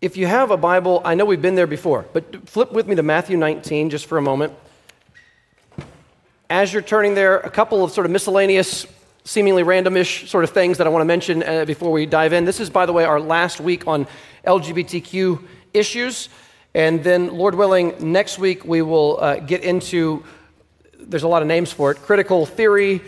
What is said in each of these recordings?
if you have a Bible, I know we've been there before, but flip with me to Matthew 19 just for a moment. As you're turning there, a couple of sort of miscellaneous, seemingly randomish sort of things that I want to mention uh, before we dive in. This is, by the way, our last week on LGBTQ issues. And then, Lord willing, next week we will uh, get into, there's a lot of names for it, critical theory,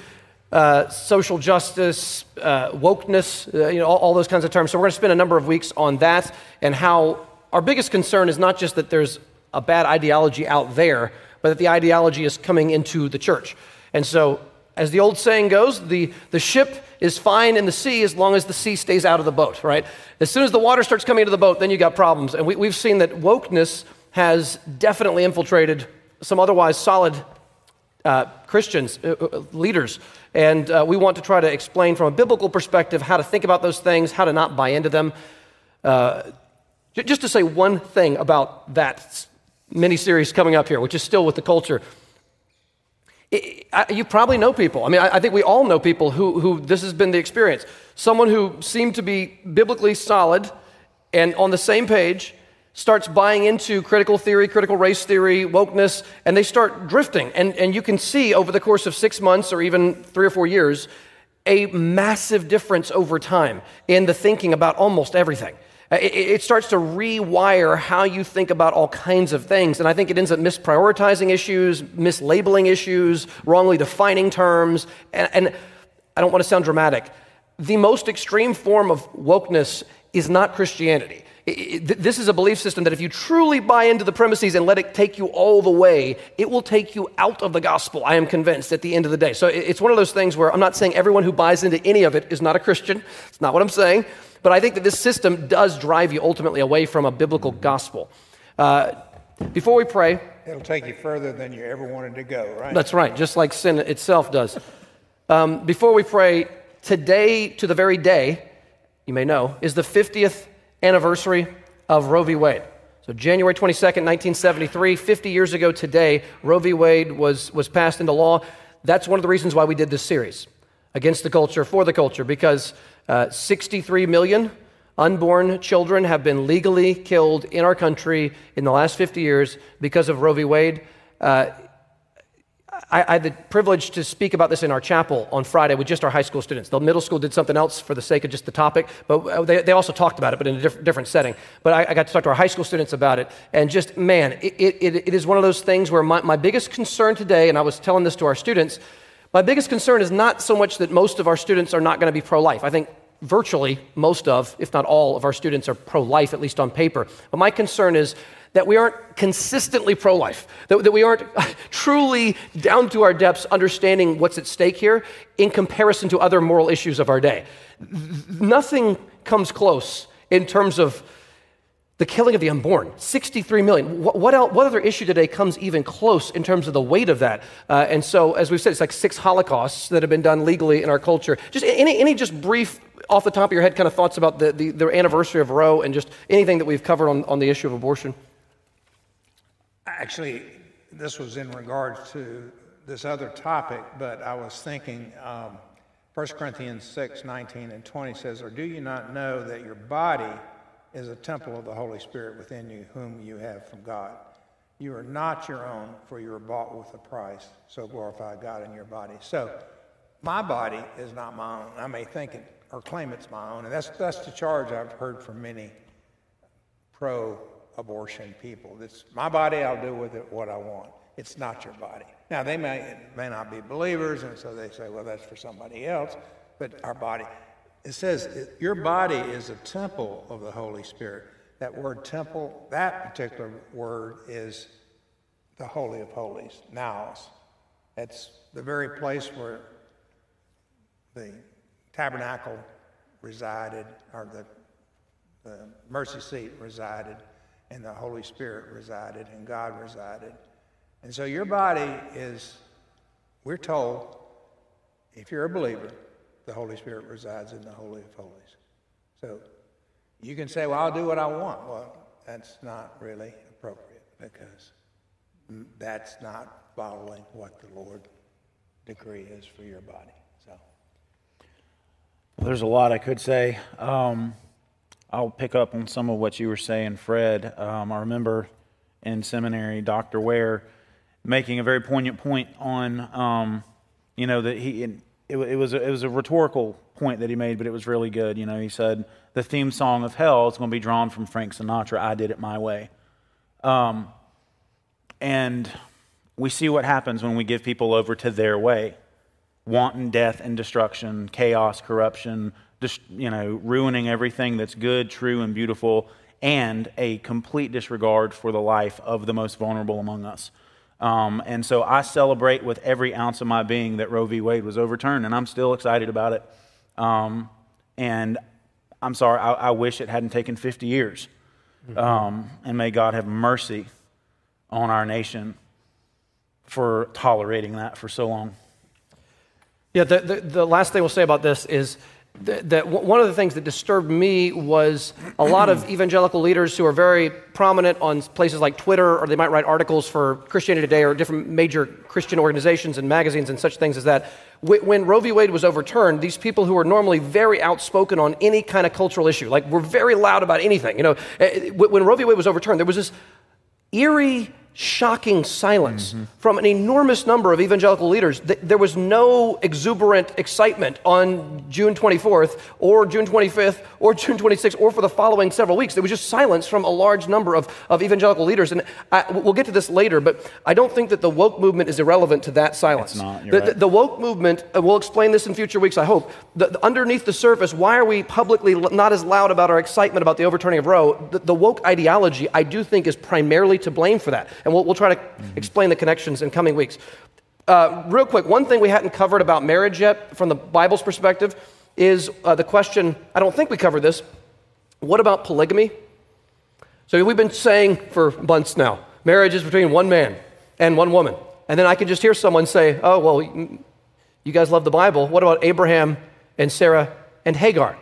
uh, social justice, uh, wokeness, uh, you know, all, all, those kinds of terms. So we're going to spend a number of weeks on that and how our biggest concern is not just that there's a bad ideology out there, but that the ideology is coming into the church. And so, as the old saying goes, the, the ship is fine in the sea as long as the sea stays out of the boat, right? As soon as the water starts coming into the boat, then you got problems. And we, we've seen that wokeness has definitely infiltrated some otherwise solid uh, Christians, uh, uh, leaders. And uh, we want to try to explain from a biblical perspective how to think about those things, how to not buy into them. Uh, just to say one thing about that mini series coming up here, which is still with the culture. It, I, you probably know people. I mean, I, I, think we all know people who, who this has been the experience. Someone who seemed to be biblically solid and on the same page starts buying into critical theory, critical race theory, wokeness, and they start drifting. And, and you can see over the course of six months or even three or four years a massive difference over time in the thinking about almost everything. It, starts to rewire how you think about all kinds of things. And I think it ends up misprioritizing issues, mislabeling issues, wrongly defining terms. And, and I don't want to sound dramatic. The most extreme form of wokeness is not Christianity this is a belief system that if you truly buy into the premises and let it take you all the way, it will take you out of the gospel, I am convinced, at the end of the day. So it's one of those things where I'm not saying everyone who buys into any of it is not a Christian. It's not what I'm saying. But I think that this system does drive you ultimately away from a biblical gospel. Uh, before we pray, it'll take you further than you ever wanted to go, right? That's right, just like sin itself does. Um, before we pray, today to the very day, you may know, is the 50th anniversary of Roe v. Wade. So, January 22nd, 1973, 50 years ago today, Roe v. Wade was, was passed into law. That's one of the reasons why we did this series, Against the Culture, for the Culture, because uh, 63 million unborn children have been legally killed in our country in the last 50 years because of Roe v. Wade. Uh, I, I, had the privilege to speak about this in our chapel on Friday with just our high school students. The middle school did something else for the sake of just the topic, but uh, they, they also talked about it, but in a diff- different setting. But I, I, got to talk to our high school students about it, and just, man, it, it, it is one of those things where my, my biggest concern today, and I was telling this to our students, my biggest concern is not so much that most of our students are not going to be pro life. I think virtually most of, if not all, of our students are pro life, at least on paper. But my concern is that we aren't consistently pro life, that, that we aren't truly down to our depths understanding what's at stake here in comparison to other moral issues of our day. Nothing comes close in terms of the killing of the unborn 63 million what, what, else, what, other issue today comes even close in terms of the weight of that uh, and so as we've said it's like six holocausts that have been done legally in our culture just any, any just brief off the top of your head kind of thoughts about the, the, the anniversary of roe and just anything that we've covered on, on the issue of abortion Actually, this was in regards to this other topic, but I was thinking um, 1 Corinthians 6 19 and 20 says, Or do you not know that your body is a temple of the Holy Spirit within you, whom you have from God? You are not your own, for you are bought with a price. So glorify God in your body. So my body is not my own. I may think it or claim it's my own, and that's that's the charge I've heard from many pro abortion people. It's my body, I'll do with it what I want. It's not your body. Now, they may, may not be believers, and so they say, well, that's for somebody else, but our body. It says your body is a temple of the Holy Spirit. That word temple, that particular word is the Holy of Holies, naos. It's the very place where the tabernacle resided, or the, the mercy seat resided and the Holy Spirit resided and God resided. And so your body is, we're told, if you're a believer, the Holy Spirit resides in the Holy of Holies. So you can say, well, I'll do what I want. Well, that's not really appropriate because that's not following what the Lord decree is for your body. There's a lot I could say. Um, I'll pick up on some of what you were saying, Fred. Um, I remember in seminary, Dr. Ware making a very poignant point on, um, you know, that he, it, it, was a, it was a rhetorical point that he made, but it was really good. You know, he said, the theme song of hell is going to be drawn from Frank Sinatra, I Did It My Way. Um, and we see what happens when we give people over to their way wanton death and destruction, chaos, corruption, you know, ruining everything that's good, true, and beautiful, and a complete disregard for the life of the most vulnerable among us. Um, and so I celebrate with every ounce of my being that Roe v. Wade was overturned, and I'm still excited about it. Um, and I'm sorry, I, I, wish it hadn't taken 50 years. Mm-hmm. Um, and may God have mercy on our nation for tolerating that for so long. Yeah, the, the, the last thing we'll say about this is that one of the things that disturbed me was a lot of evangelical leaders who are very prominent on places like Twitter, or they might write articles for Christianity Today or different major Christian organizations and magazines and such things as that. When Roe v. Wade was overturned, these people who are normally very outspoken on any kind of cultural issue, like were very loud about anything, you know, eh, when Roe v. Wade was overturned, there was this eerie shocking silence mm-hmm. from an enormous number of evangelical leaders. There was no exuberant excitement on June 24th or June 25th or June 26th or for the following several weeks. There was just silence from a large number of, of evangelical leaders. And I, we'll get to this later, but I don't think that the woke movement is irrelevant to that silence. It's not. The, right. the, the, woke movement, we'll explain this in future weeks, I hope. The, underneath the surface, why are we publicly not as loud about our excitement about the overturning of Roe? The, woke ideology, I do think, is primarily to blame for that. And we'll, we'll try to mm-hmm. explain the connections in coming weeks. Uh, real quick, one thing we hadn't covered about marriage yet from the Bible's perspective is uh, the question I don't think we covered this. What about polygamy? So we've been saying for months now marriage is between one man and one woman. And then I could just hear someone say, oh, well, you guys love the Bible. What about Abraham and Sarah and Hagar?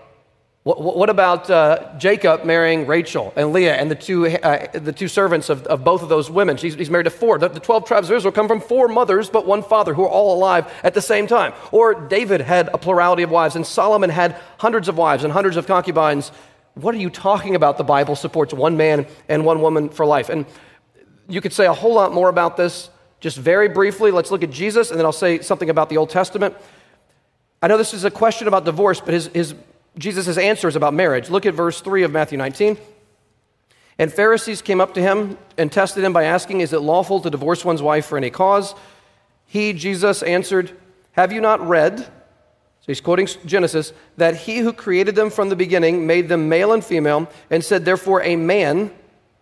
What, what about uh, Jacob marrying Rachel and Leah and the two, uh, the two servants of, of both of those women? She's, he's married to four. The, the 12 tribes of Israel come from four mothers, but one father, who are all alive at the same time. Or David had a plurality of wives, and Solomon had hundreds of wives and hundreds of concubines. What are you talking about? The Bible supports one man and one woman for life. And you could say a whole lot more about this. Just very briefly, let's look at Jesus, and then I'll say something about the Old Testament. I know this is a question about divorce, but his, his Jesus' answers about marriage. Look at verse 3 of Matthew 19. And Pharisees came up to him and tested him by asking, Is it lawful to divorce one's wife for any cause? He, Jesus, answered, Have you not read, so he's quoting Genesis, that he who created them from the beginning made them male and female, and said, Therefore, a man,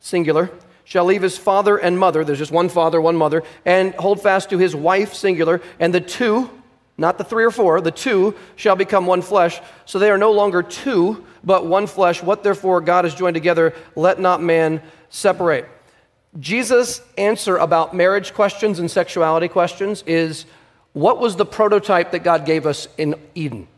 singular, shall leave his father and mother, there's just one father, one mother, and hold fast to his wife, singular, and the two, not the three or four, the two shall become one flesh. So they are no longer two, but one flesh. What therefore God has joined together, let not man separate. Jesus' answer about marriage questions and sexuality questions is what was the prototype that God gave us in Eden?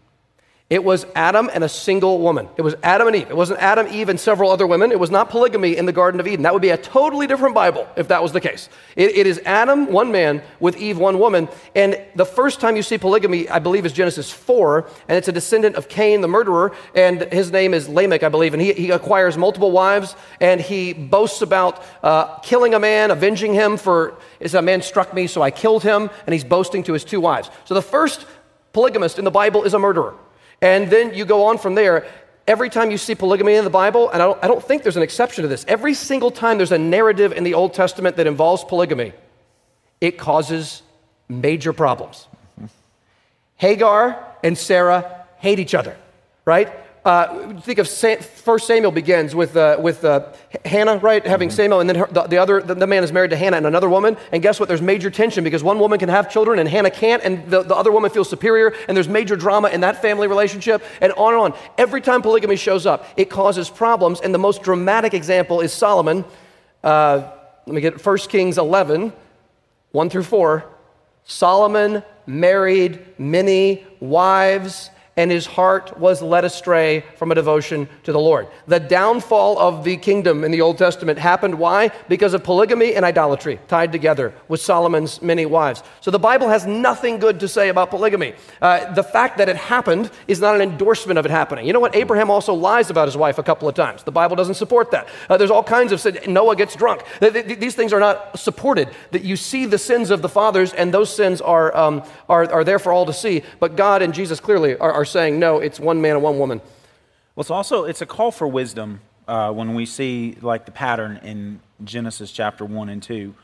It was Adam and a single woman. It was Adam and Eve. It wasn't Adam, Eve, and several other women. It was not polygamy in the Garden of Eden. That would be a totally different Bible if that was the case. it, it is Adam, one man, with Eve, one woman. And the first time you see polygamy, I believe, is Genesis 4, and it's a descendant of Cain, the murderer, and his name is Lamech, I believe. And he, he acquires multiple wives, and he boasts about uh, killing a man, avenging him for, is a man struck me, so I killed him, and he's boasting to his two wives. So the first polygamist in the Bible is a murderer. And then you go on from there. Every time you see polygamy in the Bible, and I don't, I don't think there's an exception to this, every single time there's a narrative in the Old Testament that involves polygamy, it causes major problems. Mm-hmm. Hagar and Sarah hate each other, right? Uh, think of First Samuel begins with, uh, with uh, Hannah, right, having mm-hmm. Samuel, and then her, the, the, other the, the, man is married to Hannah and another woman. And guess what? There's major tension because one woman can have children and Hannah can't, and the, the other woman feels superior, and there's major drama in that family relationship, and on and on. Every time polygamy shows up, it causes problems. And the most dramatic example is Solomon. Uh, let me get 1 Kings 11, 1 through 4. Solomon married many wives and his heart was led astray from a devotion to the Lord. The downfall of the kingdom in the Old Testament happened. Why? Because of polygamy and idolatry tied together with Solomon's many wives. So the Bible has nothing good to say about polygamy. Uh, the fact that it happened is not an endorsement of it happening. You know what? Abraham also lies about his wife a couple of times. The Bible doesn't support that. Uh, there's all kinds of Noah gets drunk. These things are not supported. That you see the sins of the fathers, and those sins are, um, are, are there for all to see. But God and Jesus clearly are, are saying, no, it's one man and one woman. Well, it's also it's a call for wisdom uh, when we see like the pattern in Genesis chapter one and two,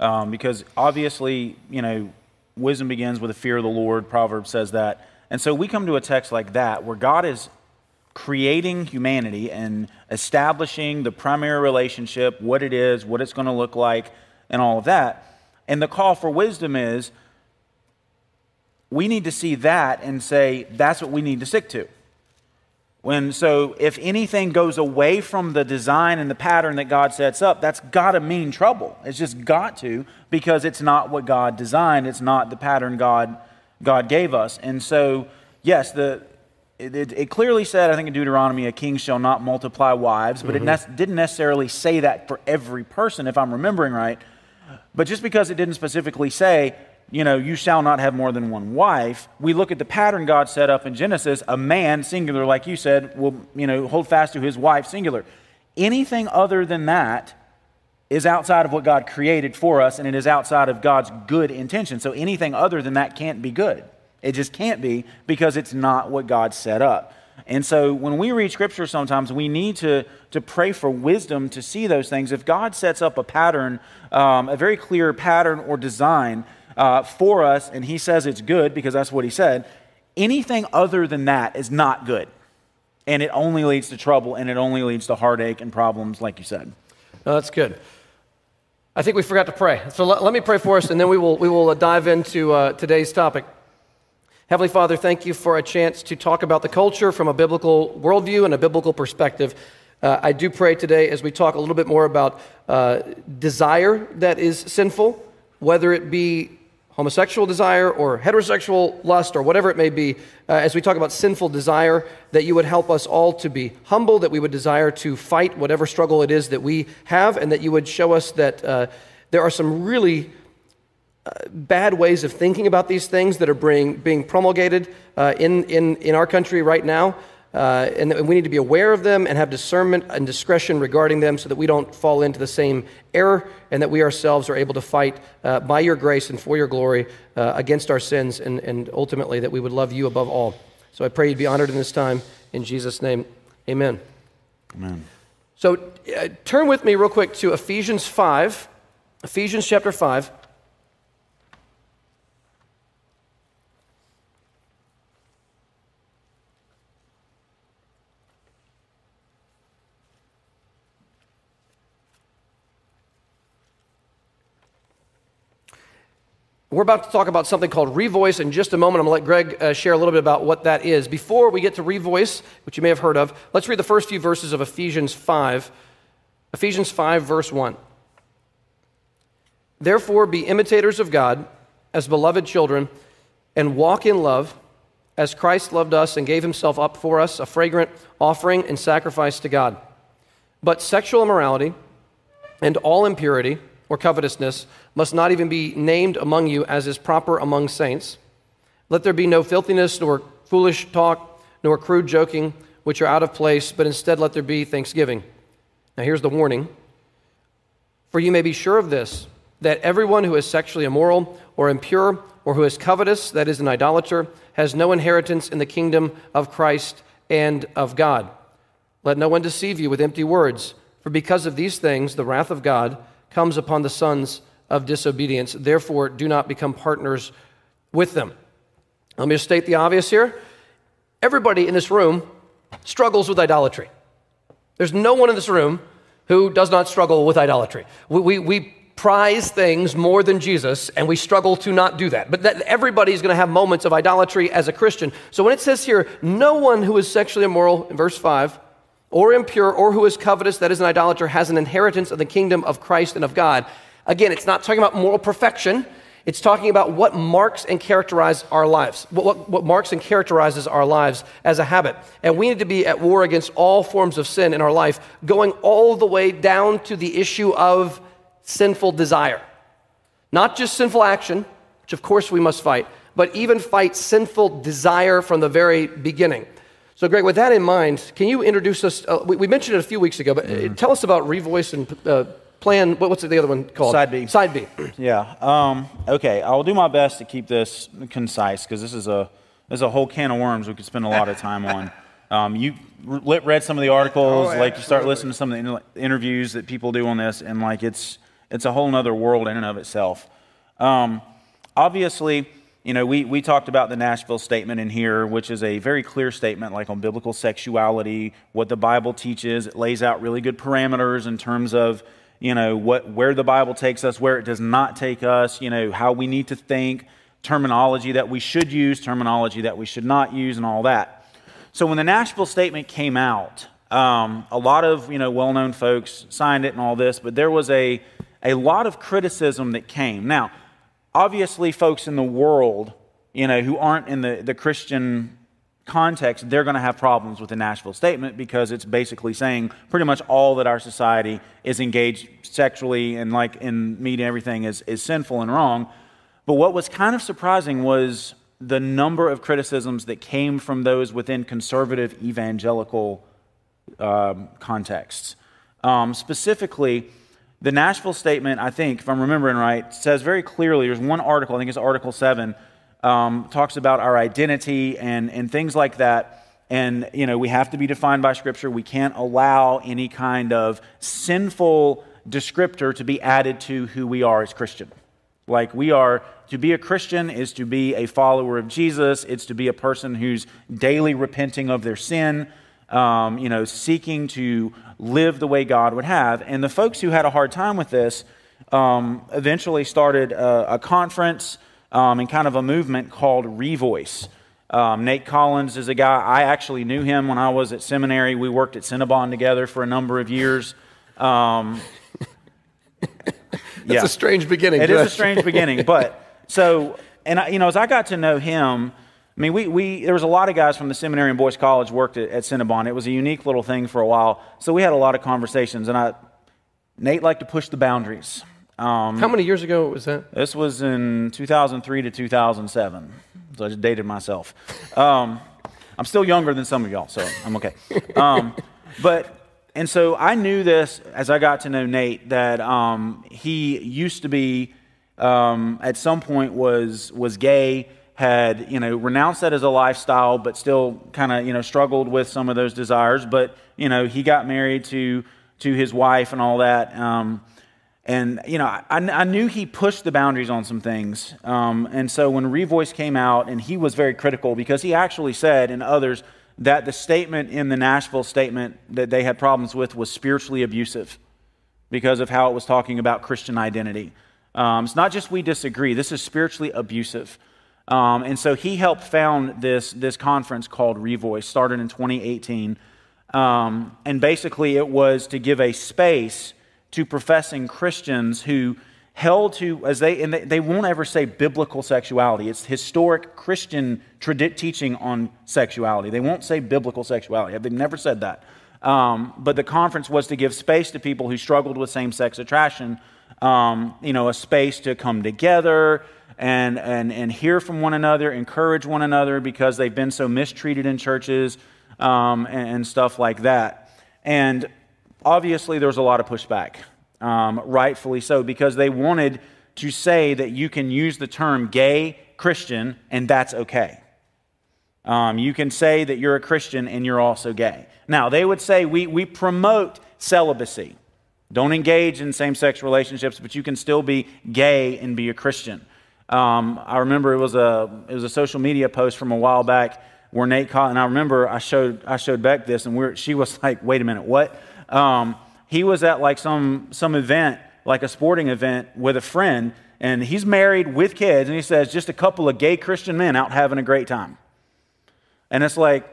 um, because obviously you know wisdom begins with the fear of the Lord. Proverbs says that, and so we come to a text like that where God is creating humanity and establishing the primary relationship, what it is, what it's going to look like, and all of that. And the call for wisdom is we need to see that and say, that's what we need to stick to. When, so if anything goes away from the design and the pattern that God sets up, that's got to mean trouble. It's just got to because it's not what God designed. It's not the pattern God, God gave us. And so, yes, the, it, it, it clearly said, I think in Deuteronomy, a king shall not multiply wives, but mm-hmm. it ne- didn't necessarily say that for every person, if I'm remembering right. But just because it didn't specifically say, you know, you shall not have more than one wife, we look at the pattern God set up in Genesis, a man, singular, like you said, will, you know, hold fast to his wife, singular. Anything other than that is outside of what God created for us, and it is outside of God's good intention. So anything other than that can't be good. It just can't be because it's not what God set up. And so when we read scripture sometimes, we need to, to pray for wisdom to see those things. If God sets up a pattern, um, a very clear pattern or design, uh, for us, and he says it's good because that's what he said, anything other than that is not good. And it only leads to trouble and it only leads to heartache and problems, like you said. No, that's good. I think we forgot to pray. So let, let me pray for us, and then we will, we will uh, dive into uh, today's topic. Heavenly Father, thank you for a chance to talk about the culture from a biblical worldview and a biblical perspective. Uh, I do pray today as we talk a little bit more about uh, desire that is sinful, whether it be homosexual desire or heterosexual lust or whatever it may be, uh, as we talk about sinful desire, that you would help us all to be humble, that we would desire to fight whatever struggle it is that we have, and that you would show us that uh, there are some really uh, bad ways of thinking about these things that are being, being promulgated uh, in, in, in our country right now. Uh, and we need to be aware of them and have discernment and discretion regarding them so that we don't fall into the same error and that we ourselves are able to fight uh, by your grace and for your glory uh, against our sins and, and ultimately that we would love you above all. So I pray you'd be honored in this time. In Jesus' name, amen. Amen. So uh, turn with me real quick to Ephesians 5, Ephesians chapter 5. We're about to talk about something called Revoice in just a moment. I'm going to let Greg uh, share a little bit about what that is. Before we get to Revoice, which you may have heard of, let's read the first few verses of Ephesians 5. Ephesians 5, verse 1. Therefore, be imitators of God as beloved children, and walk in love as Christ loved us and gave himself up for us, a fragrant offering and sacrifice to God. But sexual immorality and all impurity, or covetousness must not even be named among you as is proper among saints. Let there be no filthiness, nor foolish talk, nor crude joking, which are out of place, but instead let there be thanksgiving. Now here's the warning For you may be sure of this, that everyone who is sexually immoral, or impure, or who is covetous, that is, an idolater, has no inheritance in the kingdom of Christ and of God. Let no one deceive you with empty words, for because of these things, the wrath of God comes upon the sons of disobedience. Therefore, do not become partners with them. Let me just state the obvious here. Everybody in this room struggles with idolatry. There's no one in this room who does not struggle with idolatry. We, we, we prize things more than Jesus, and we struggle to not do that. But that, everybody's going to have moments of idolatry as a Christian. So when it says here, no one who is sexually immoral, in verse 5, or impure, or who is covetous, that is an idolater, has an inheritance of the kingdom of Christ and of God. Again, it's not talking about moral perfection. It's talking about what marks and characterizes our lives, what, what, what, marks and characterizes our lives as a habit. And we need to be at war against all forms of sin in our life, going all the way down to the issue of sinful desire. Not just sinful action, which of course we must fight, but even fight sinful desire from the very beginning. So, Greg, with that in mind, can you introduce us? Uh, we, we, mentioned it a few weeks ago, but uh, mm-hmm. tell us about Revoice and uh, plan, what's the other one called? Side B. Side B. Yeah. Um, okay. I'll do my best to keep this concise because this is a this is a whole can of worms we could spend a lot of time on. Um, you read some of the articles, oh, like you start listening to some of the interviews that people do on this, and like it's it's a whole other world in and of itself. Um, obviously, you know, we, we talked about the Nashville statement in here, which is a very clear statement, like on biblical sexuality, what the Bible teaches. It lays out really good parameters in terms of you know, what, where the Bible takes us, where it does not take us, you know, how we need to think, terminology that we should use, terminology that we should not use, and all that. So when the Nashville statement came out, um, a lot of, you know, well-known folks signed it and all this, but there was a, a lot of criticism that came. Now, obviously, folks in the world, you know, who aren't in the, the Christian context, they're going to have problems with the Nashville statement because it's basically saying pretty much all that our society is engaged sexually and like in media and everything is, is sinful and wrong. But what was kind of surprising was the number of criticisms that came from those within conservative evangelical um, contexts. Um, specifically, the Nashville statement, I think, if I'm remembering right, says very clearly there's one article, I think it's Article 7 um, talks about our identity and, and things like that. And, you know, we have to be defined by Scripture. We can't allow any kind of sinful descriptor to be added to who we are as Christian. Like, we are, to be a Christian is to be a follower of Jesus, it's to be a person who's daily repenting of their sin, um, you know, seeking to live the way God would have. And the folks who had a hard time with this um, eventually started a, a conference um, and kind of a movement called Revoice. Um, Nate Collins is a guy, I actually knew him when I was at seminary. We worked at Cinnabon together for a number of years. Um, That's yeah. a strange beginning. It is a strange beginning. But so, and I, you know, as I got to know him, I mean, we, we, there was a lot of guys from the seminary and Boyce College worked at, at Cinnabon. It was a unique little thing for a while. So we had a lot of conversations, and I, Nate liked to push the boundaries. Um, How many years ago was that? This was in 2003 to 2007. So I just dated myself. Um, I'm still younger than some of y'all, so I'm okay. Um, but and so I knew this as I got to know Nate that um, he used to be um, at some point was was gay, had you know renounced that as a lifestyle, but still kind of you know struggled with some of those desires. But you know he got married to to his wife and all that. Um, and, you know, I, I, knew he pushed the boundaries on some things. Um, and so when Revoice came out, and he was very critical because he actually said, and others, that the statement in the Nashville statement that they had problems with was spiritually abusive because of how it was talking about Christian identity. Um, it's not just we disagree, this is spiritually abusive. Um, and so he helped found this, this conference called Revoice, started in 2018. Um, and basically, it was to give a space to professing Christians who held to, as they, and they, they won't ever say biblical sexuality. It's historic Christian tradi- teaching on sexuality. They won't say biblical sexuality. They've never said that. Um, but the conference was to give space to people who struggled with same sex attraction, um, you know, a space to come together and, and, and hear from one another, encourage one another because they've been so mistreated in churches um, and, and stuff like that. And obviously there was a lot of pushback, um, rightfully so, because they wanted to say that you can use the term gay Christian and that's okay. Um, you can say that you're a Christian and you're also gay. Now, they would say we, we promote celibacy. Don't engage in same sex relationships, but you can still be gay and be a Christian. Um, I remember it was, a, it was a social media post from a while back where Nate caught, and I remember I showed, I showed Beck this, and we she was like, wait a minute, what? Um, he was at like some, some event, like a sporting event with a friend, and he's married with kids, and he says, just a couple of gay Christian men out having a great time. And it's like,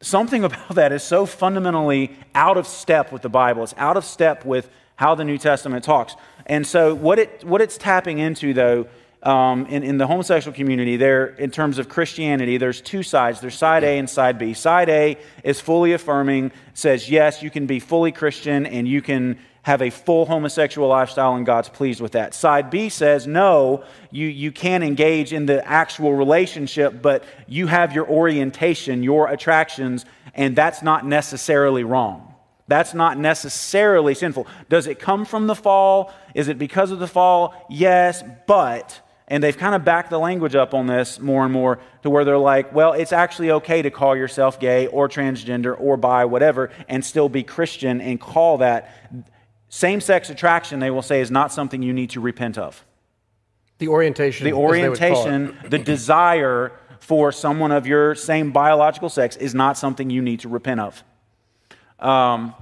something about that is so fundamentally out of step with the Bible. It's out of step with how the New Testament talks. And so, what, it, what it's tapping into, though, um, in, in the homosexual community, there, in terms of Christianity, there's two sides. There's side A and side B. Side A is fully affirming, says, yes, you can be fully Christian and you can have a full homosexual lifestyle and God's pleased with that. Side B says, no, you, you can engage in the actual relationship, but you have your orientation, your attractions, and that's not necessarily wrong. That's not necessarily sinful. Does it come from the fall? Is it because of the fall? Yes, but and they've kind of backed the language up on this more and more to where they're like, well, it's actually okay to call yourself gay or transgender or bi, whatever, and still be Christian and call that. Same sex attraction, they will say, is not something you need to repent of. The orientation. The orientation, the desire for someone of your same biological sex is not something you need to repent of. Um,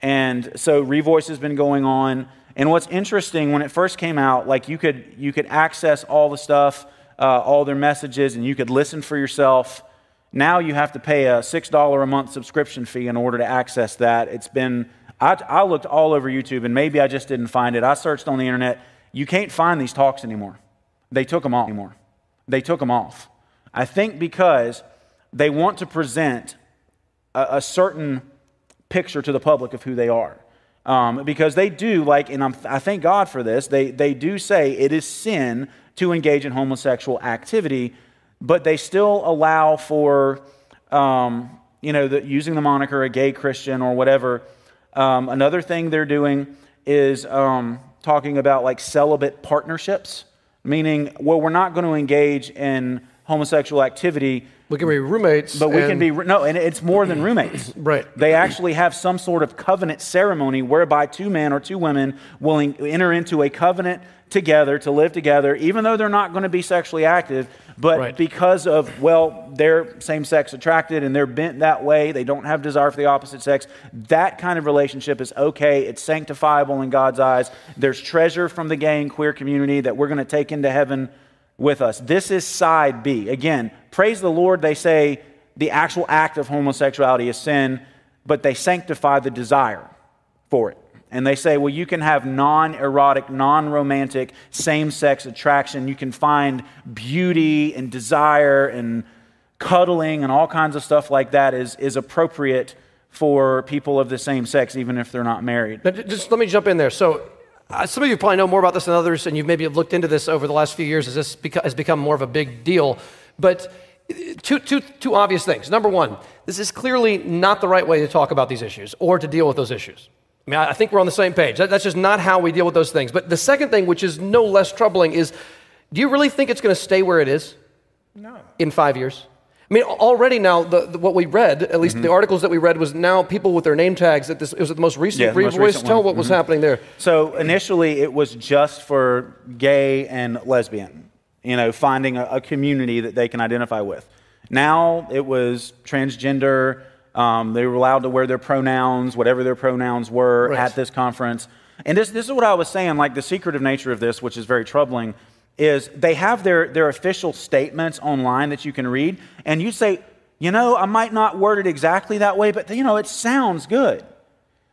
and so Revoice has been going on. And what's interesting, when it first came out, like you could, you could access all the stuff, uh, all their messages, and you could listen for yourself. Now you have to pay a $6 a month subscription fee in order to access that. It's been, I, I looked all over YouTube, and maybe I just didn't find it. I searched on the internet. You can't find these talks anymore. They took them off anymore. They took them off. I think because they want to present a, a certain picture to the public of who they are. Um, because they do, like, and I'm, i thank God for this, they, they do say it is sin to engage in homosexual activity, but they still allow for, um, you know, the, using the moniker a gay Christian or whatever. Um, another thing they're doing is um, talking about like celibate partnerships, meaning, well, we're not going to engage in homosexual activity we can be roommates. But we can be, no, and it's more than roommates. right. They actually have some sort of covenant ceremony whereby two men or two women will enter into a covenant together to live together, even though they're not going to be sexually active. But right. because of, well, they're same sex attracted and they're bent that way, they don't have desire for the opposite sex, that kind of relationship is okay. It's sanctifiable in God's eyes. There's treasure from the gay and queer community that we're going to take into heaven with us. This is side B. Again, praise the Lord, they say the actual act of homosexuality is sin, but they sanctify the desire for it. And they say, well, you can have non erotic, non romantic, same sex attraction. You can find beauty and desire and cuddling and all kinds of stuff like that is, is appropriate for people of the same sex, even if they're not married. Now, just let me jump in there. So, uh, some of you probably know more about this than others, and you maybe have looked into this over the last few years as this beca- has become more of a big deal. But uh, two, two, two obvious things. Number one, this is clearly not the right way to talk about these issues or to deal with those issues. I mean, I think we're on the same page. That, that's just not how we deal with those things. But the second thing, which is no less troubling, is do you really think it's going to stay where it is? No. In five years? I mean, already now, the, the, what we read, at least mm-hmm. the articles that we read, was now people with their name tags. That this it was the most recent yeah, Most recent Tell what mm-hmm. was happening there. So initially, it was just for gay and lesbian. You know, finding a, a community that they can identify with. Now it was transgender. Um, they were allowed to wear their pronouns, whatever their pronouns were, right. at this conference. And this, this is what I was saying, like the secretive nature of this, which is very troubling is they have their, their official statements online that you can read, and you say, you know, I might not word it exactly that way, but you know, it sounds good.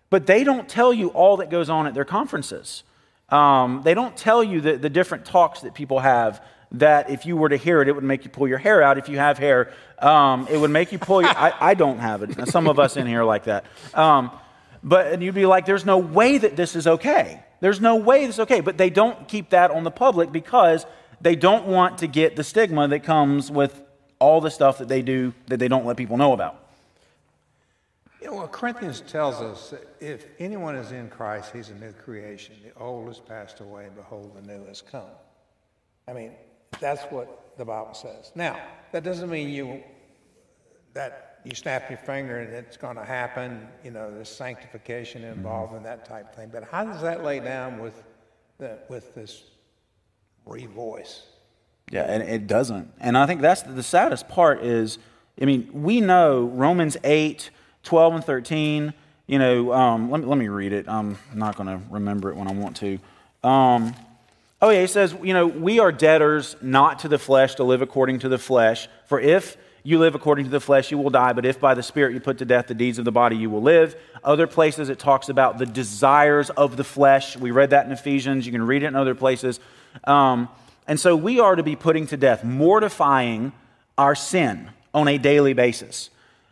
But they don't tell you all that goes on at their conferences. Um, they don't tell you the, the different talks that people have that if you were to hear it, it would make you pull your hair out. If you have hair, um, it would make you pull your. I, I, don't have it. Some of us in here like that. Um, but and you'd be like, there's no way that this is okay. There's no way this is okay. But they don't keep that on the public because they don't want to get the stigma that comes with all the stuff that they do that they don't let people know about. You know, well, Corinthians tells us that if anyone is in Christ, he's a new creation. The old has passed away, behold, the new has come. I mean, that's what the Bible says. Now, that doesn't mean you that you snap your finger and it's going to happen. You know, there's sanctification involved in that type of thing. But how does that lay down with the, with this revoice? Yeah, and it doesn't. And I think that's the, the saddest part is, I mean, we know Romans 8, 12 and 13. You know, um, let, me, let me read it. I'm not going to remember it when I want to. Um, oh, yeah, he says, you know, we are debtors not to the flesh to live according to the flesh. For if you live according to the flesh, you will die, but if by the Spirit you put to death the deeds of the body, you will live. Other places it talks about the desires of the flesh. We read that in Ephesians. You can read it in other places. Um, and so we are to be putting to death, mortifying our sin on a daily basis.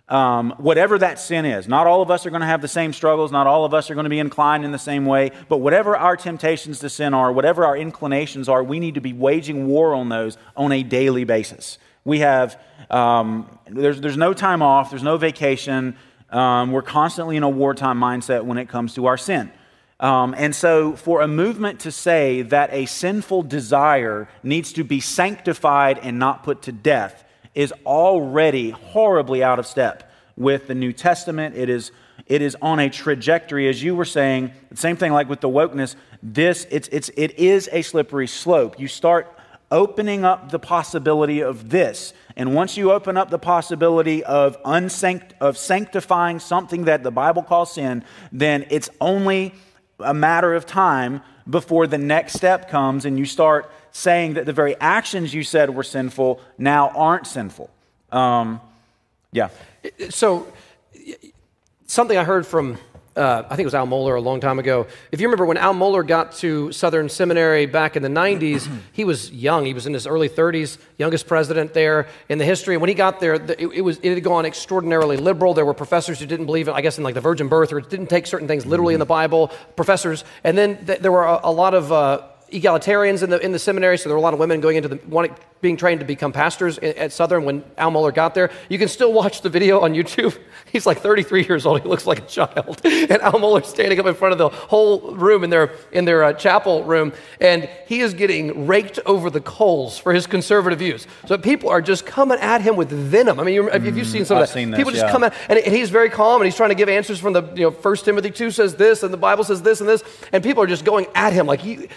Um, whatever that sin is. Not all of us are going to have the same struggles. Not all of us are going to be inclined in the same way. But whatever our temptations to sin are, whatever our inclinations are, we need to be waging war on those on a daily basis. We have, um, there's, there's no time off, there's no vacation. Um, we're constantly in a wartime mindset when it comes to our sin. Um, and so, for a movement to say that a sinful desire needs to be sanctified and not put to death is already horribly out of step with the New Testament. It is, it is on a trajectory, as you were saying, the same thing like with the wokeness. This, it's, it's, it is a slippery slope. You start opening up the possibility of this. And once you open up the possibility of, unsanct- of sanctifying something that the Bible calls sin, then it's only a matter of time before the next step comes and you start saying that the very actions you said were sinful now aren't sinful. Um, yeah. So, something I heard from uh, I think it was Al Mohler a long time ago. If you remember when Al Mohler got to Southern Seminary back in the 90s, he was young. He was in his early 30s, youngest president there in the history. And when he got there, it, it, was, it had gone extraordinarily liberal. There were professors who didn't believe, I guess, in like the virgin birth or didn't take certain things literally in the Bible, professors. And then th- there were a, a lot of uh, egalitarians in the, in the seminary, so there were a lot of women going into the, wanting, being trained to become pastors at Southern when Al Mohler got there. You can still watch the video on YouTube. He's like 33 years old. He looks like a child. And Al Mohler's standing up in front of the whole room in their, in their uh, chapel room, and he is getting raked over the coals for his conservative views. So people are just coming at him with venom. I mean, you, if you've seen some I've of that, seen this, people just yeah. come at, and he's very calm, and he's trying to give answers from the, you know, 1 Timothy 2 says this, and the Bible says this and this, and people are just going at him like, he,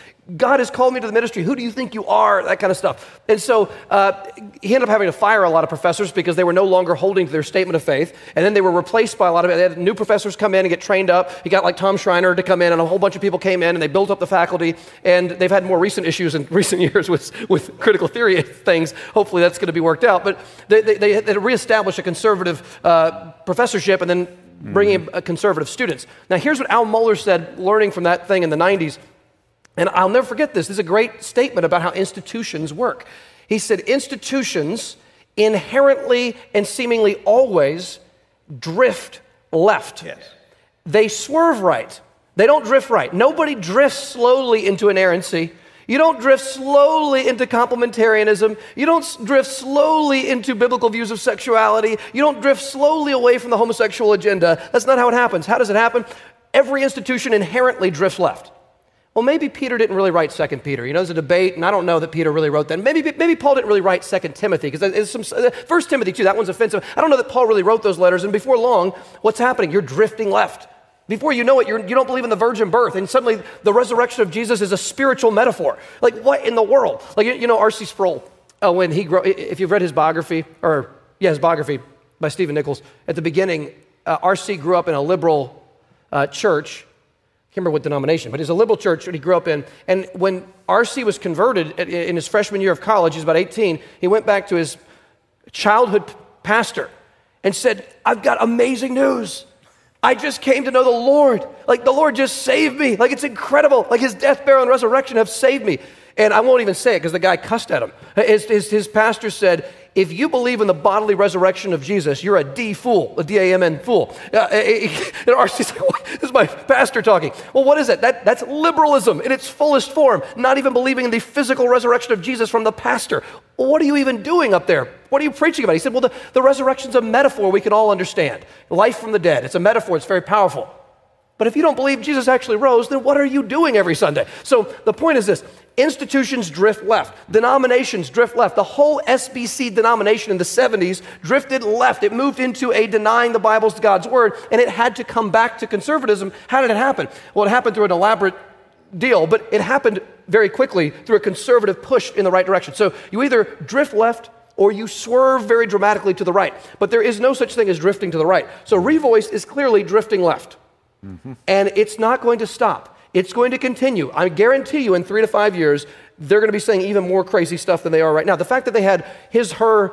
God has called me to the ministry. Who do you think you are? That kind of stuff. And so uh, he ended up having to fire a lot of professors because they were no longer holding to their statement of faith. And then they were replaced by a lot of they had new professors come in and get trained up. He got like Tom Schreiner to come in, and a whole bunch of people came in, and they built up the faculty. And they've had more recent issues in recent years with, with critical theory things. Hopefully that's going to be worked out. But they, they, they, they reestablished a conservative uh, professorship and then bringing in conservative students. Now, here's what Al Mohler said, learning from that thing in the 90s. And I'll never forget this. This is a great statement about how institutions work. He said, Institutions inherently and seemingly always drift left. Yes. They swerve right. They don't drift right. Nobody drifts slowly into inerrancy. You don't drift slowly into complementarianism. You don't drift slowly into biblical views of sexuality. You don't drift slowly away from the homosexual agenda. That's not how it happens. How does it happen? Every institution inherently drifts left. Well, maybe Peter didn't really write Second Peter. You know, there's a debate, and I don't know that Peter really wrote that. Maybe, maybe Paul didn't really write Second Timothy, because there's some First Timothy too. That one's offensive. I don't know that Paul really wrote those letters. And before long, what's happening? You're drifting left. Before you know it, you're, you don't believe in the virgin birth, and suddenly the resurrection of Jesus is a spiritual metaphor. Like what in the world? Like you, you know, R.C. Sproul. Oh, when he grew, if you've read his biography, or yeah, his biography by Stephen Nichols, at the beginning, uh, R.C. grew up in a liberal uh, church can't remember what denomination, but he's a liberal church that he grew up in. And when R.C. was converted in his freshman year of college, he's about 18, he went back to his childhood pastor and said, I've got amazing news. I just came to know the Lord. Like the Lord just saved me. Like it's incredible. Like his death, burial, and resurrection have saved me. And I won't even say it because the guy cussed at him. His, his, his pastor said, if you believe in the bodily resurrection of Jesus, you're a D fool, a D A M N fool. Uh, and R.C.'s like, "What? this is my pastor talking. Well, what is it? That, that's liberalism in its fullest form, not even believing in the physical resurrection of Jesus from the pastor. What are you even doing up there? What are you preaching about? He said, well, the, the resurrection's a metaphor we can all understand. Life from the dead. It's a metaphor, it's very powerful. But if you don't believe Jesus actually rose, then what are you doing every Sunday? So the point is this institutions drift left, denominations drift left. The whole SBC denomination in the 70s drifted left. It moved into a denying the Bible's God's word, and it had to come back to conservatism. How did it happen? Well, it happened through an elaborate deal, but it happened very quickly through a conservative push in the right direction. So you either drift left or you swerve very dramatically to the right. But there is no such thing as drifting to the right. So Revoice is clearly drifting left. And it's not going to stop. It's going to continue. I guarantee you, in three to five years, they're going to be saying even more crazy stuff than they are right now. The fact that they had his, her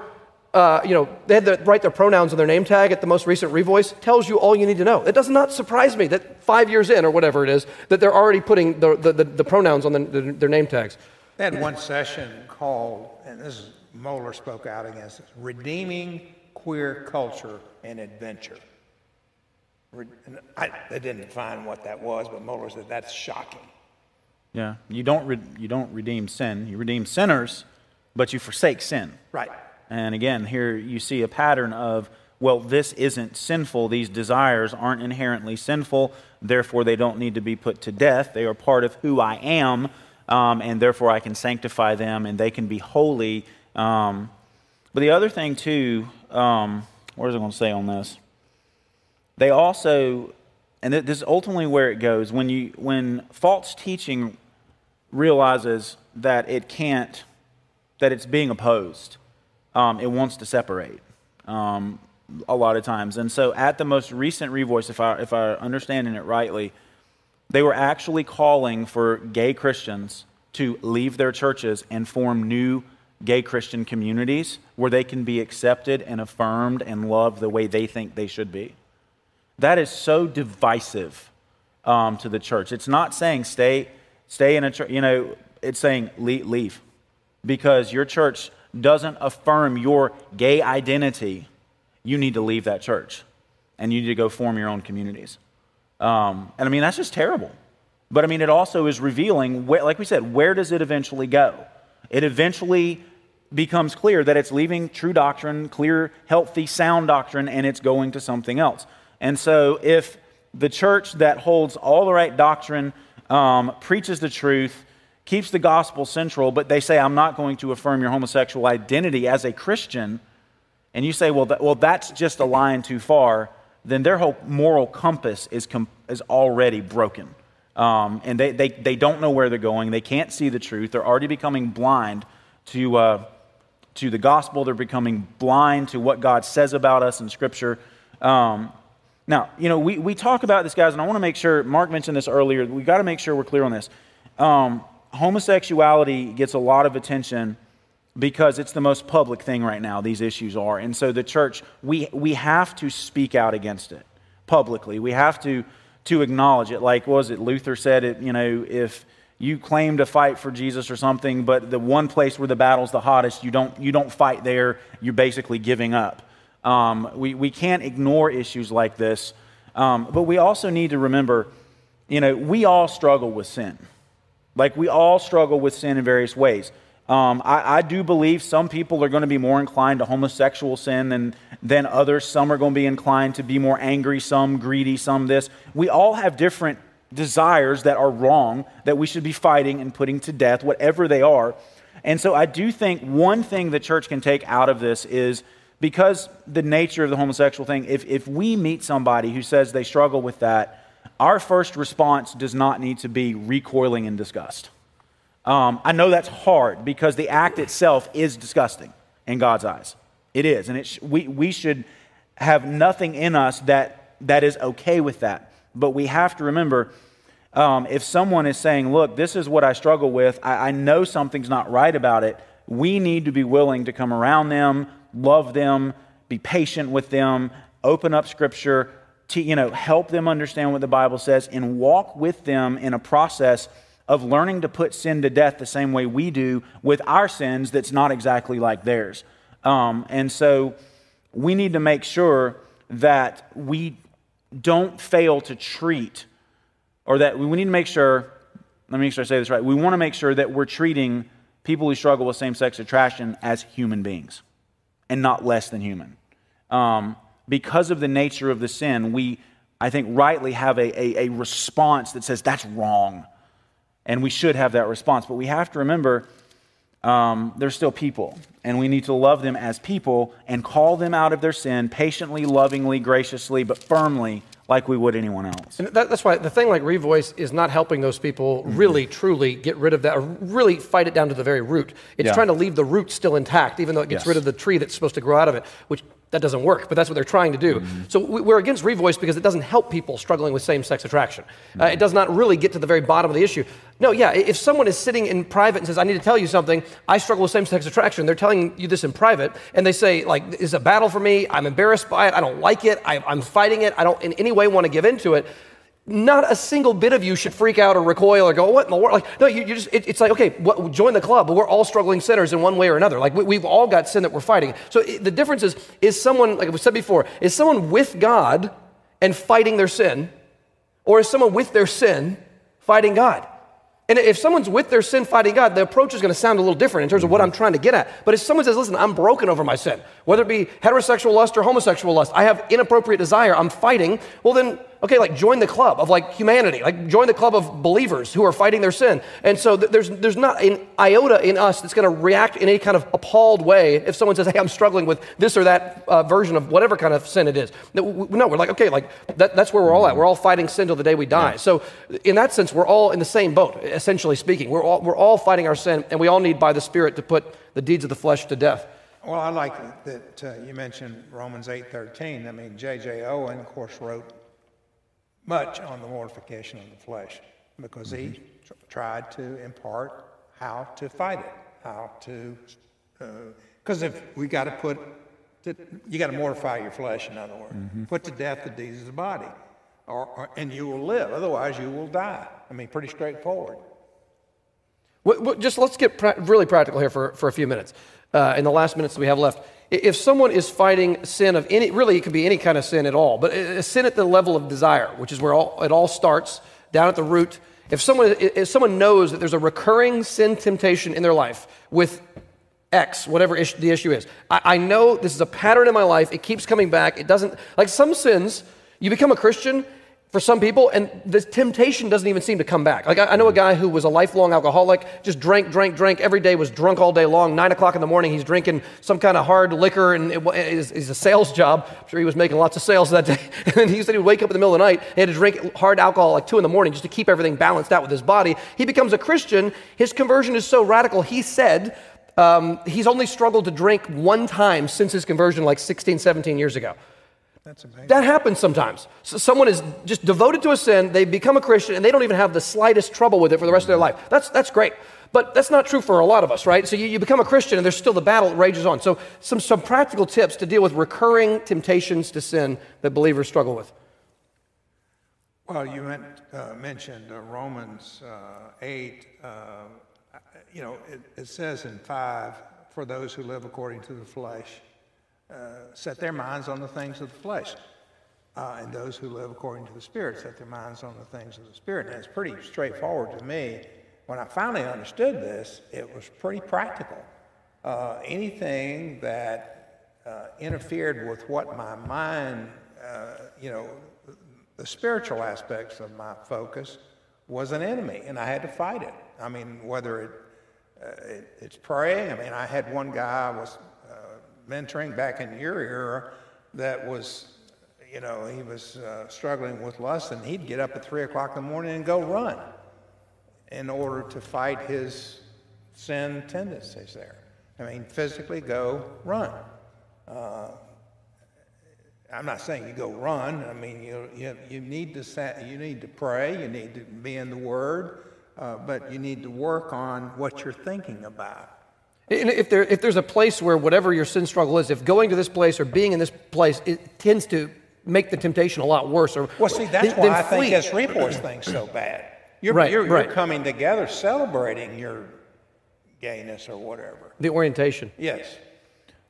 uh, you know, they had to write their pronouns on their name tag at the most recent revoice, tells you all you need to know. It does not surprise me that five years in, or whatever it is, that they're already putting the, the, the, the pronouns on the, the, their name tags. They had one session called, and this is Mohler spoke out against this, Redeeming Queer Culture An Adventure. And I, they didn't define what that was, but Mohler said that's shocking. Yeah, you don't re- you don't redeem sin. You redeem sinners, but you forsake sin. Right. And again, here you see a pattern of well, this isn't sinful. These desires aren't inherently sinful. Therefore, they don't need to be put to death. They are part of who I am, um, and therefore I can sanctify them and they can be holy. Um, but the other thing, too, um, what was I going to say on this? They also, and this is ultimately where it goes, when, you, when false teaching realizes that it can't, that it's being opposed, um, it wants to separate um, a lot of times. And so at the most recent Revoice, if I, if I understanding it rightly, they were actually calling for gay Christians to leave their churches and form new gay Christian communities where they can be accepted and affirmed and loved the way they think they should be. That is so divisive um, to the church. It's not saying stay, stay in a church, you know, it's saying leave, because your church doesn't affirm your gay identity. You need to leave that church and you need to go form your own communities. Um, and I mean, that's just terrible. But I mean, it also is revealing, where, like we said, where does it eventually go? It eventually becomes clear that it's leaving true doctrine, clear, healthy, sound doctrine, and it's going to something else. And so, if the church that holds all the right doctrine, um, preaches the truth, keeps the gospel central, but they say, I'm not going to affirm your homosexual identity as a Christian, and you say, well, well that's just a line too far, then their whole moral compass is, com- is already broken. Um, and they, they, they don't know where they're going. They can't see the truth. They're already becoming blind to, uh, to the gospel. They're becoming blind to what God says about us in Scripture. Um, now, you know, we, we talk about this, guys, and I want to make sure, Mark mentioned this earlier, we got to make sure we're clear on this. Um, homosexuality gets a lot of attention because it's the most public thing right now, these issues are. And so the church, we, we have to speak out against it publicly. We have to, to acknowledge it. Like, was it Luther said it, you know, if you claim to fight for Jesus or something, but the one place where the battle's the hottest, you don't, you don't fight there, you're basically giving up. Um, we, we can't ignore issues like this. Um, but we also need to remember, you know, we all struggle with sin. Like, we all struggle with sin in various ways. Um, I, I, do believe some people are going to be more inclined to homosexual sin than, than others. Some are going to be inclined to be more angry, some greedy, some this. We all have different desires that are wrong that we should be fighting and putting to death, whatever they are. And so I do think one thing the church can take out of this is because the nature of the homosexual thing, if, if we meet somebody who says they struggle with that, our first response does not need to be recoiling in disgust. Um, I know that's hard because the act itself is disgusting in God's eyes. It is. And it sh- we, we should have nothing in us that, that is okay with that. But we have to remember um, if someone is saying, Look, this is what I struggle with, I, I know something's not right about it, we need to be willing to come around them, love them, be patient with them, open up Scripture, to, you know, help them understand what the Bible says, and walk with them in a process of learning to put sin to death the same way we do with our sins that's not exactly like theirs. Um, and so we need to make sure that we don't fail to treat, or that we need to make sure, let me make sure I say this right. We want to make sure that we're treating people who struggle with same sex attraction as human beings and not less than human. Um, because of the nature of the sin, we, I think, rightly have a, a, a response that says that's wrong. And we should have that response. But we have to remember um, they're still people. And we need to love them as people and call them out of their sin patiently, lovingly, graciously, but firmly, like we would anyone else. And that, that's why the thing like Revoice is not helping those people Mm-hmm. really, truly get rid of that, or really fight it down to the very root. It's Yeah. trying to leave the root still intact, even though it gets Yes. rid of the tree that's supposed to grow out of it, which that doesn't work, but that's what they're trying to do. Mm-hmm. So we're against Revoice because it doesn't help people struggling with same sex attraction. Mm-hmm. Uh, it does not really get to the very bottom of the issue. No, yeah, if someone is sitting in private and says, I need to tell you something, I struggle with same sex attraction, they're telling you this in private, and they say, like, it's a battle for me, I'm embarrassed by it, I don't like it, I, I'm fighting it, I don't in any way want to give into it not a single bit of you should freak out or recoil or go, what in the world? Like, no, you, you just, it, it's like, okay, what, join the club, but we're all struggling sinners in one way or another. Like, we, have all got sin that we're fighting. So it, the difference is, is someone, like we said before, is someone with God and fighting their sin, or is someone with their sin fighting God? And if someone's with their sin fighting God, the approach is going to sound a little different in terms of what I'm mm-hmm. trying to get at. But if someone says, listen, I'm broken over my sin, whether it be heterosexual lust or homosexual lust, I have inappropriate desire, I'm fighting, well, then okay, like join the club of like humanity, like join the club of believers who are fighting their sin. And so th- there's, there's not an iota in us that's going to react in any kind of appalled way if someone says, hey, I'm struggling with this or that uh, version of whatever kind of sin it is. No, we're like, okay, like that, that's where we're all at. We're all fighting sin till the day we die. Yeah. So in that sense, we're all in the same boat, essentially speaking. We're all, we're all fighting our sin, and we all need by the Spirit to put the deeds of the flesh to death. Well, I like that uh, you mentioned Romans 8:13. I mean, J.J. Owen, of course, wrote much on the mortification of the flesh because he mm-hmm. tr- tried to impart how to fight it, how to, because uh, if we got to put, to, you got to mortify your flesh, in other words, mm-hmm. put to death the deeds of the body, or, or, and you will live. Otherwise, you will die. I mean, pretty straightforward. Well, just let's get pra- really practical here for, for a few minutes. Uh, in the last minutes that we have left, if someone is fighting sin of any, really, it could be any kind of sin at all, but a sin at the level of desire, which is where all, it all starts, down at the root. If someone, if someone knows that there's a recurring sin temptation in their life with X, whatever the issue is, I, I know this is a pattern in my life. It keeps coming back. It doesn't, like some sins, you become a Christian for some people, and the temptation doesn't even seem to come back. Like, I, I, know a guy who was a lifelong alcoholic, just drank, drank, drank every day, was drunk all day long. Nine o'clock in the morning, he's drinking some kind of hard liquor, and it, it's, it's a sales job. I'm sure he was making lots of sales that day. And he said he would wake up in the middle of the night, he had to drink hard alcohol like two in the morning just to keep everything balanced out with his body. He becomes a Christian. His conversion is so radical, he said, um, he's only struggled to drink one time since his conversion, like 16, 17 years ago. That's amazing. That happens sometimes. So someone is just devoted to a sin, they become a Christian, and they don't even have the slightest trouble with it for the rest of their life. That's, that's great. But that's not true for a lot of us, right? So you, you become a Christian, and there's still the battle that rages on. So, some, some practical tips to deal with recurring temptations to sin that believers struggle with. Well, you meant, uh, mentioned uh, Romans uh, 8. Uh, you know, it, it says in 5 for those who live according to the flesh uh, set their minds on the things of the flesh. Uh, and those who live according to the Spirit set their minds on the things of the Spirit. And it's pretty straightforward to me. When I finally understood this, it was pretty practical. Uh, anything that uh, interfered with what my mind, uh, you know, the spiritual aspects of my focus was an enemy, and I had to fight it. I mean, whether it, uh, it it's praying. I mean, I had one guy I was mentoring back in your era that was, you know, he was uh, struggling with lust, and he'd get up at three o'clock in the morning and go run in order to fight his sin tendencies there. I mean, physically go run. Uh, I'm not saying you go run. I mean, you, you, you, need to you need to pray. You need to be in the Word, uh, but you need to work on what you're thinking about. If, there, if there's a place where whatever your sin struggle is, if going to this place or being in this place, it tends to make the temptation a lot worse. Or, well, see, that's why I flee. think this Revoice thing's so bad. You're, right, you're, right. you're coming together celebrating your gayness or whatever. The orientation. Yes.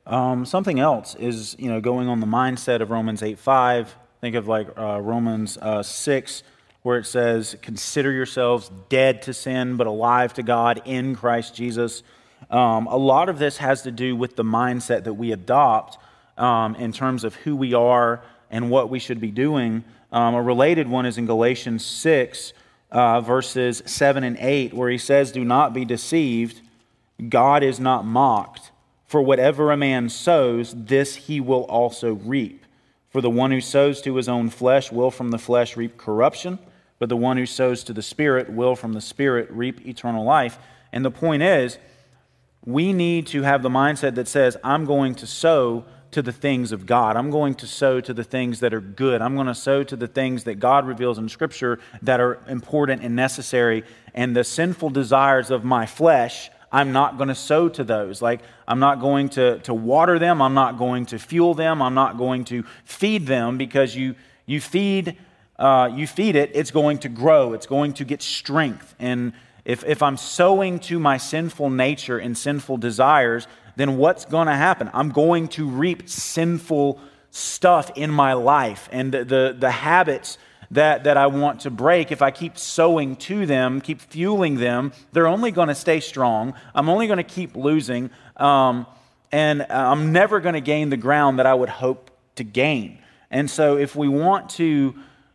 Um, something else is, you know, going on the mindset of Romans 8 5. Think of like uh, Romans uh, 6, where it says, Consider yourselves dead to sin, but alive to God in Christ Jesus. Um, a lot of this has to do with the mindset that we adopt um, in terms of who we are and what we should be doing. Um, a related one is in Galatians 6, uh, verses 7 and 8, where he says, Do not be deceived. God is not mocked. For whatever a man sows, this he will also reap. For the one who sows to his own flesh will from the flesh reap corruption, but the one who sows to the Spirit will from the Spirit reap eternal life. And the point is, we need to have the mindset that says, I'm going to sow to the things of God. I'm going to sow to the things that are good. I'm going to sow to the things that God reveals in Scripture that are important and necessary. And the sinful desires of my flesh, I'm not going to sow to those. Like, I'm not going to, to water them. I'm not going to fuel them. I'm not going to feed them because you, you feed. Uh, you feed it, it's going to grow, it's going to get strength. And if, if I'm sowing to my sinful nature and sinful desires, then what's going to happen? I'm going to reap sinful stuff in my life. And the, the, the, habits that, that I want to break, if I keep sowing to them, keep fueling them, they're only going to stay strong. I'm only going to keep losing. Um, and I'm never going to gain the ground that I would hope to gain. And so, if we want to,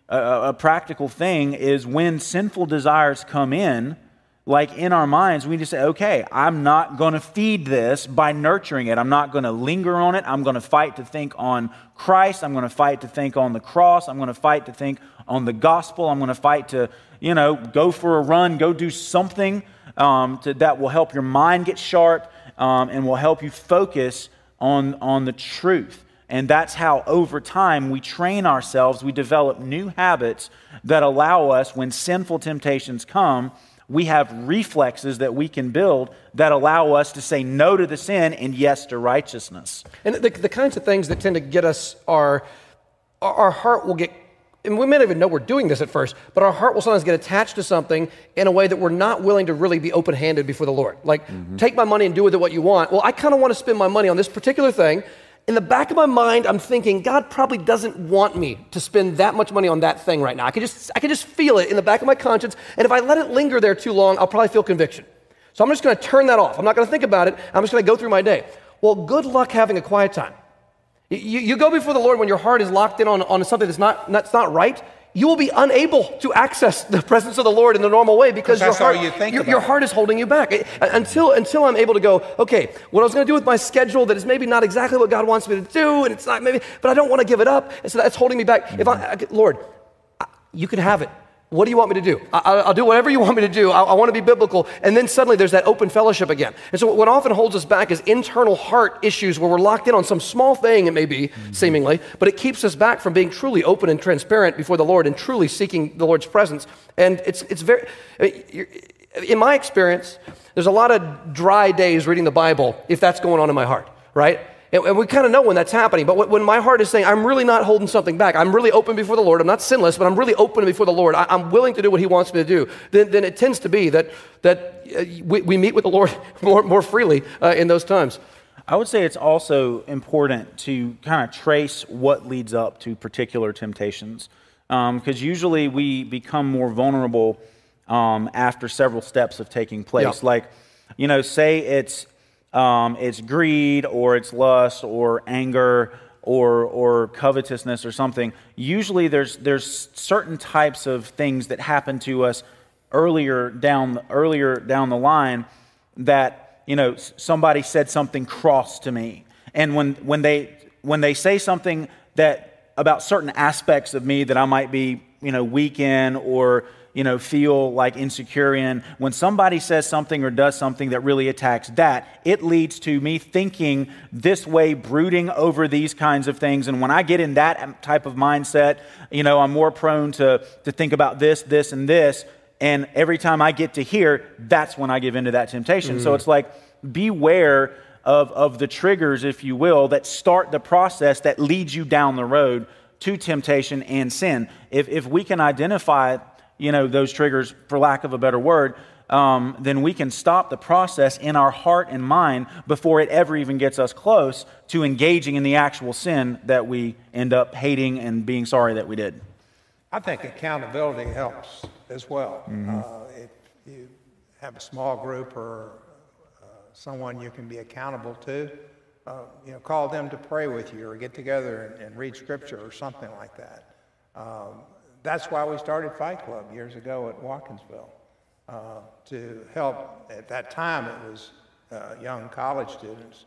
a, a practical thing is when sinful desires come in, like in our minds, we just say, okay, I'm not going to feed this by nurturing it. I'm not going to linger on it. I'm going to fight to think on Christ. I'm going to fight to think on the cross. I'm going to fight to think on the gospel. I'm going to fight to, you know, go for a run, go do something um, to, that will help your mind get sharp um, and will help you focus on, on the truth. And that's how, over time, we train ourselves, we develop new habits that allow us, when sinful temptations come, we have reflexes that we can build that allow us to say no to the sin and yes to righteousness. And the, the kinds of things that tend to get us are our heart will get, and we may not even know we're doing this at first, but our heart will sometimes get attached to something in a way that we're not willing to really be open handed before the Lord. Like, mm-hmm. take my money and do with it what you want. Well, I kind of want to spend my money on this particular thing, in the back of my mind, I'm thinking, God probably doesn't want me to spend that much money on that thing right now. I can just, I can just feel it in the back of my conscience. And if I let it linger there too long, I'll probably feel conviction. So I'm just going to turn that off. I'm not going to think about it. I'm just going to go through my day. Well, good luck having a quiet time. You, you go before the Lord when your heart is locked in on, on something that's not, that's not right you will be unable to access the presence of the Lord in the normal way because your heart, you your, your, heart is holding you back. Uh, until, until I'm able to go, okay, what I was going to do with my schedule that is maybe not exactly what God wants me to do, and it's not maybe, but I don't want to give it up, and so that's holding me back. If I, Lord, you can have it. What do you want me to do? I, will do whatever you want me to do. I, I want to be biblical. And then suddenly there's that open fellowship again. And so, what often holds us back is internal heart issues where we're locked in on some small thing, it may be, mm-hmm. seemingly, but it keeps us back from being truly open and transparent before the Lord and truly seeking the Lord's presence. And it's, it's very, in my experience, there's a lot of dry days reading the Bible if that's going on in my heart, right? And, we kind of know when that's happening. But when my heart is saying, I'm really not holding something back, I'm really open before the Lord, I'm not sinless, but I'm really open before the Lord, I, am willing to do what He wants me to do, then, then it tends to be that, that uh, we, we meet with the Lord more, more freely uh, in those times. I would say it's also important to kind of trace what leads up to particular temptations. Because um, usually we become more vulnerable um, after several steps of taking place. Yeah. Like, you know, say it's um, it's greed or it's lust or anger or, or covetousness or something, usually there's, there's certain types of things that happen to us earlier down, earlier down the line that, you know, somebody said something cross to me. And when, when, they, when they say something that about certain aspects of me that I might be, you know, weak in or you know, feel like insecure in. When somebody says something or does something that really attacks that, it leads to me thinking this way, brooding over these kinds of things. And when I get in that type of mindset, you know, I'm more prone to, to think about this, this, and this. And every time I get to here, that's when I give into that temptation. Mm-hmm. So it's like, beware of, of the triggers, if you will, that start the process that leads you down the road to temptation and sin. If, if we can identify you know, those triggers, for lack of a better word, um, then we can stop the process in our heart and mind before it ever even gets us close to engaging in the actual sin that we end up hating and being sorry that we did. I think accountability helps as well. Mm-hmm. Uh, if you have a small group or uh, someone you can be accountable to, uh, you know, call them to pray with you or get together and, and read scripture or something like that. Um, that's why we started Fight Club years ago at Watkinsville uh, to help. At that time, it was uh, young college students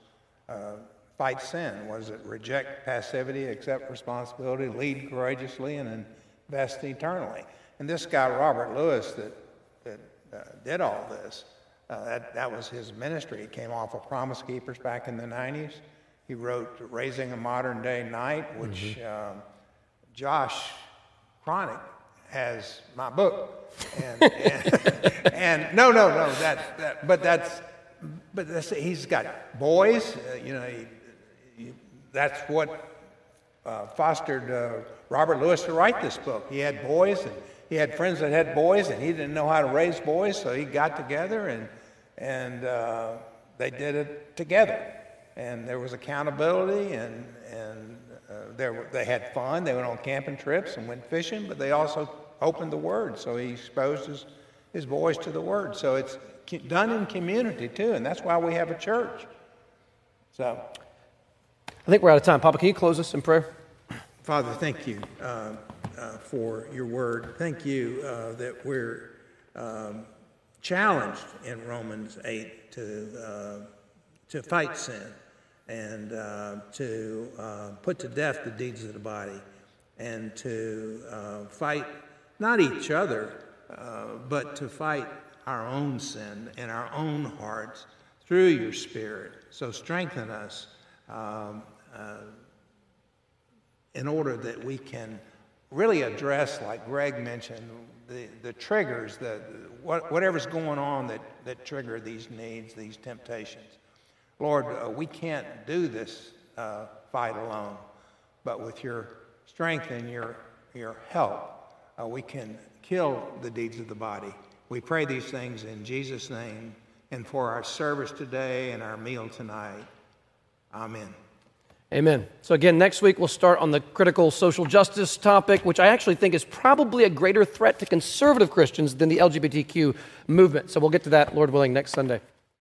uh, fight sin. Was it reject passivity, accept responsibility, lead courageously, and invest eternally? And this guy Robert Lewis that that uh, did all this. Uh, that, that was his ministry. He came off of Promise Keepers back in the 90s. he wrote Raising a Modern Day Knight, which um, Josh Chronic has my book. And, and, and no, no, no, that, that, but that's, but that's, he's got boys, uh, you know, he, he, that's what uh, fostered uh, Robert Lewis to write this book. He had boys, and he had friends that had boys, and he didn't know how to raise boys, so he got together and and uh, they did it together. And there was accountability, and and there they had fun. They went on camping trips and went fishing, but they also opened the Word. So he exposed his his boys to the Word. So it's done in community too, and that's why we have a church. So. I think we're out of time. Papa, can you close us in prayer? Father, thank you uh, uh, for your word. Thank you uh, that we're um, challenged in Romans 8 to, uh, to fight sin and uh, to uh, put to death the deeds of the body and to fight not each other, but to fight our own sin in our own hearts through your Spirit. So strengthen us. Um, uh, in order that we can really address, like Greg mentioned, the, the triggers, the, what, whatever's going on that, that trigger these needs, these temptations. Lord, uh, we can't do this uh, fight alone, but with your strength and your, your help, uh, we can kill the deeds of the body. We pray these things in Jesus' name and for our service today and our meal tonight. Amen. Amen. So, again, next week we'll start on the critical social justice topic, which I actually think is probably a greater threat to conservative Christians than the LGBTQ movement. So, we'll get to that, Lord willing, next Sunday.